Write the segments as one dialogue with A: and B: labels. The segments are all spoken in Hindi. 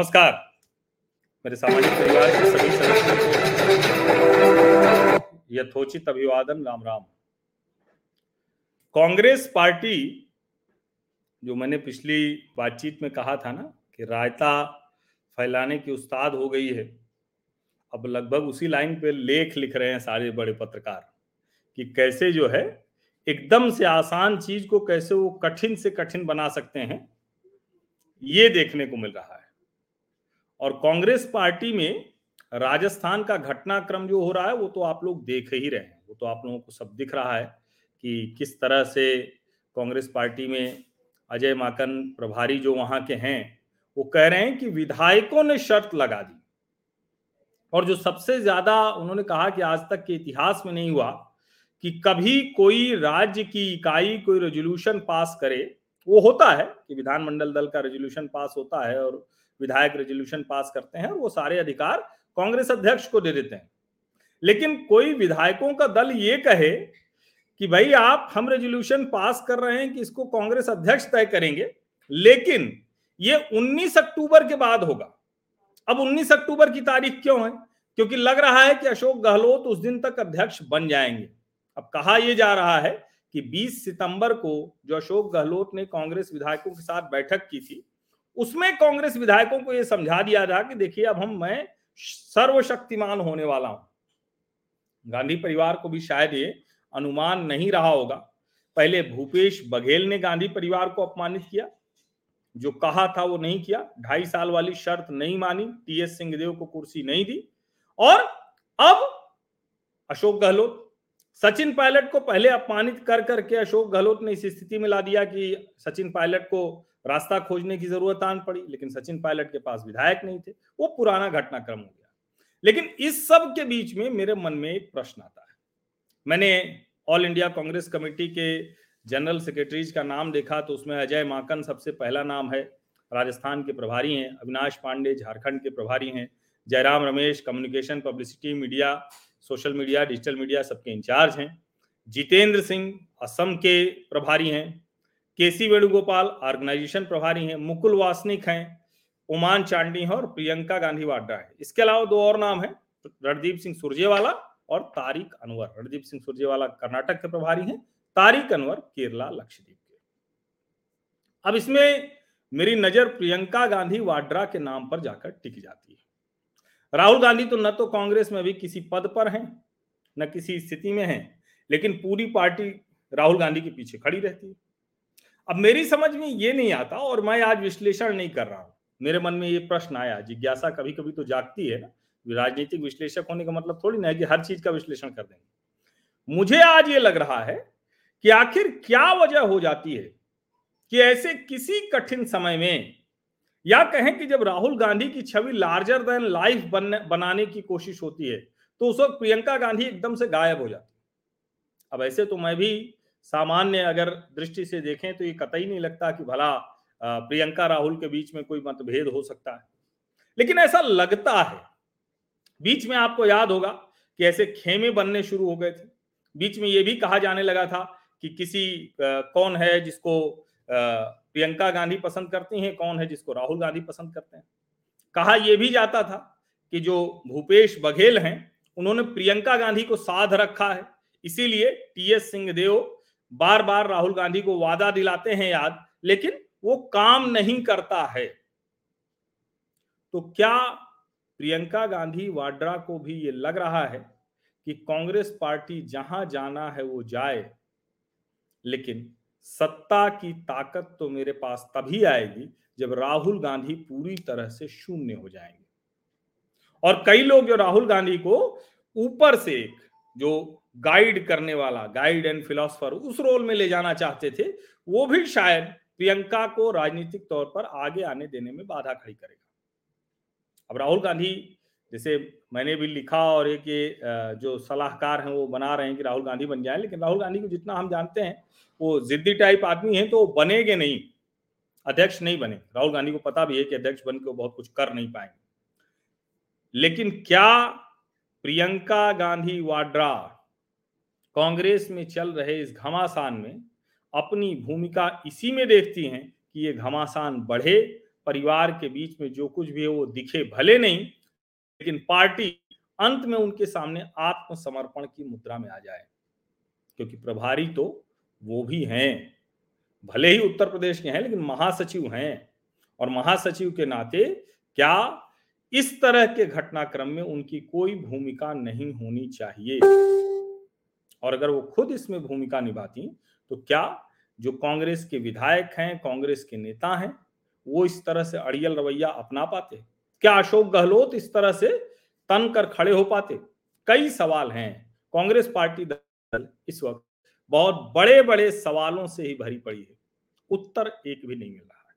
A: नमस्कार। मेरे सामाजिक परिवार के सभी सदस्यों को यथोचित अभिवादन राम राम कांग्रेस पार्टी, जो मैंने पिछली बातचीत में कहा था ना, कि रायता फैलाने की उस्ताद हो गई है, अब लगभग उसी लाइन पे लेख लिख रहे हैं सारे बड़े पत्रकार, कि कैसे जो है, एकदम से आसान चीज़ को कैसे वो कठिन से कठिन बना सकते हैं, ये देखने को मिल रहा है। और कांग्रेस पार्टी में राजस्थान का घटनाक्रम जो हो रहा है, वो तो आप लोग देख ही रहे हैं। वो तो आप लोगों को सब दिख रहा है कि किस तरह से कांग्रेस पार्टी में अजय माकन प्रभारी जो वहाँ के हैं, वो कह रहे हैं कि विधायकों ने शर्त लगा दी। और जो सबसे ज़्यादा उन्होंने कहा कि आज तक के इतिहास में नहीं हुआ कि कभी कोई राज्य की इकाई, कोई रेजोल्यूशन पास करे, वो होता है। कि विधानमंडल दल का रेजोल्यूशन पास होता है और विधायक रेजोल्यूशन पास करते हैं और वो सारे अधिकार कांग्रेस अध्यक्ष को दे देते हैं। लेकिन कोई विधायकों का दल ये कहे कि भाई आप, हम रेजोल्यूशन पास कर रहे हैं कि इसको कांग्रेस अध्यक्ष तय करेंगे, लेकिन ये 19 अक्टूबर के बाद होगा। अब 19 अक्टूबर की तारीख क्यों है? क्योंकि लग रहा है कि अशोक गहलोत उस दिन तक अध्यक्ष बन जाएँगे। अब कहा यह जा रहा है कि 20 सितंबर को जो अशोक गहलोत ने कांग्रेस विधायकों के साथ बैठक की थी, उसमें कांग्रेस विधायकों को यह समझा दिया था कि देखिए, अब हम, मैं सर्वशक्तिमान होने वाला हूँ। गांधी परिवार को भी शायद ये अनुमान नहीं रहा होगा। पहले भूपेश बघेल ने गांधी परिवार को अपमानित किया। जो कहा था वो नहीं किया। ढाई साल वाली शर्त नहीं मानी। टीएस सिंहदेव को कुर्सी नहीं दी। और अब अशोक गहलोत सचिन पायलट को पहले अपमानित कर करके अशोक गहलोत ने इस स्थिति में ला दिया कि सचिन पायलट को रास्ता खोजने की ज़रूरत आन पड़ी, लेकिन सचिन पायलट के पास विधायक नहीं थे। वो पुराना घटनाक्रम हो गया। लेकिन इस सब के बीच में मेरे मन में एक प्रश्न आता है। मैंने ऑल इंडिया कांग्रेस कमेटी के जनरल सेक्रेटरीज का नाम देखा तो उसमें अजय माकन सबसे पहला नाम है। राजस्थान के प्रभारी हैं, अविनाश पांडे, झारखंड के प्रभारी हैं, Jairam Ramesh, communication, publicity, media social media, digital media सबके इंचार्ज हैं। जितेंद्र सिंह असम के प्रभारी हैं। केसी वेणुगोपाल ऑर्गेनाइजेशन प्रभारी हैं। मुकुल वासनिक हैं। उमान चांडी हैं और प्रियंका गांधी वाड्रा है। इसके अलावा दो और नाम है, रणदीप सिंह सुरजेवाला और तारिक अनवर। रणदीप सिंह सुरजेवाला कर्नाटक के प्रभारी हैं, तारिक अनवर केरला, लक्षद्वीप के। अब इसमें मेरी नज़र प्रियंका गांधी वाड्रा के नाम पर जाकर टिक जाती है। राहुल गांधी तो न तो कांग्रेस में अभी किसी पद पर हैं, न किसी स्थिति में हैं, लेकिन पूरी पार्टी राहुल गांधी के पीछे खड़ी रहती है। अब मेरी समझ में ये नहीं आता और मैं आज विश्लेषण नहीं कर रहा हूँ। मेरे मन में ये प्रश्न आया, जिज्ञासा कभी कभी तो जागती है ना राजनीतिक विश्लेषक होने का मतलब थोड़ी ना है कि हर चीज़ का विश्लेषण कर देंगे। मुझे आज ये लग रहा है कि आखिर क्या वजह हो जाती है कि ऐसे किसी कठिन समय में या कहें कि जब राहुल गांधी की छवि लार्जर देन लाइफ बनाने की कोशिश होती है तो उस वक्त प्रियंका गांधी एकदम से गायब हो जाती अब ऐसे तो मैं भी सामान्य अगर दृष्टि से देखें तो ये कतई नहीं लगता कि भला प्रियंका राहुल के बीच में कोई मतभेद हो सकता है। लेकिन ऐसा लगता है। बीच में आपको याद होगा कि ऐसे खेमे बनने शुरू हो गए थे। बीच में ये भी कहा जाने लगा था कि किसी कौन है जिसको प्रियंका गांधी पसंद करती हैं, कौन है जिसको राहुल गांधी पसंद करते हैं? कहा यह भी जाता था कि जो भूपेश बघेल हैं, उन्होंने प्रियंका गांधी को साध रखा है। इसीलिए टी एस सिंहदेव बार बार राहुल गांधी को वादा दिलाते हैं याद, लेकिन वो काम नहीं करता है। तो क्या प्रियंका गांधी वाड्रा को भी ये लग रहा है कि कांग्रेस पार्टी जहाँ जाना है वो जाए, लेकिन सत्ता की ताकत तो मेरे पास तभी आएगी जब राहुल गांधी पूरी तरह से शून्य हो जाएँगे। और कई लोग जो राहुल गांधी को ऊपर से एक जो गाइड करने वाला, गाइड एंड फिलोसफर उस रोल में ले जाना चाहते थे, वो भी शायद प्रियंका को राजनीतिक तौर पर आगे आने देने में बाधा खड़ी करेगा। अब राहुल गांधी जैसे मैंने भी लिखा और एक ये जो सलाहकार हैं वो बना रहे हैं कि राहुल गांधी बन जाए, लेकिन राहुल गांधी को जितना हम जानते हैं, वो जिद्दी टाइप आदमी है तो बनेगे नहीं, अध्यक्ष नहीं बने। राहुल गांधी को पता भी है कि अध्यक्ष बन के वो बहुत कुछ कर नहीं पाएँगे। लेकिन क्या प्रियंका गांधी वाड्रा कांग्रेस में चल रहे इस घमासान में अपनी भूमिका इसी में देखती हैं कि ये घमासान बढ़े, परिवार के बीच में जो कुछ भी है वो दिखे भले नहीं लेकिन पार्टी अंत में उनके सामने आत्मसमर्पण की मुद्रा में आ जाए। क्योंकि प्रभारी तो वो भी हैं। भले ही उत्तर प्रदेश के हैं, लेकिन महासचिव हैं। और महासचिव के नाते क्या इस तरह के घटनाक्रम में उनकी कोई भूमिका नहीं होनी चाहिए? और अगर वो खुद इसमें भूमिका निभाती तो क्या जो कांग्रेस के विधायक हैं, कांग्रेस के नेता हैं, वो इस तरह से अड़ियल रवैया अपना पाते? क्या अशोक गहलोत इस तरह से तन कर खड़े हो पाते? कई सवाल हैं। कांग्रेस पार्टी दल इस वक्त बहुत बड़े बड़े सवालों से ही भरी पड़ी है। उत्तर एक भी नहीं मिल रहा है।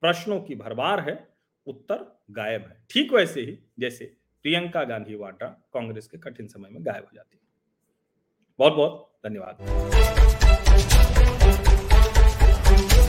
A: प्रश्नों की भरमार है, उत्तर गायब है। ठीक वैसे ही जैसे प्रियंका गांधी वाड्रा कांग्रेस के कठिन समय में गायब हो जाती है। बहुत बहुत धन्यवाद।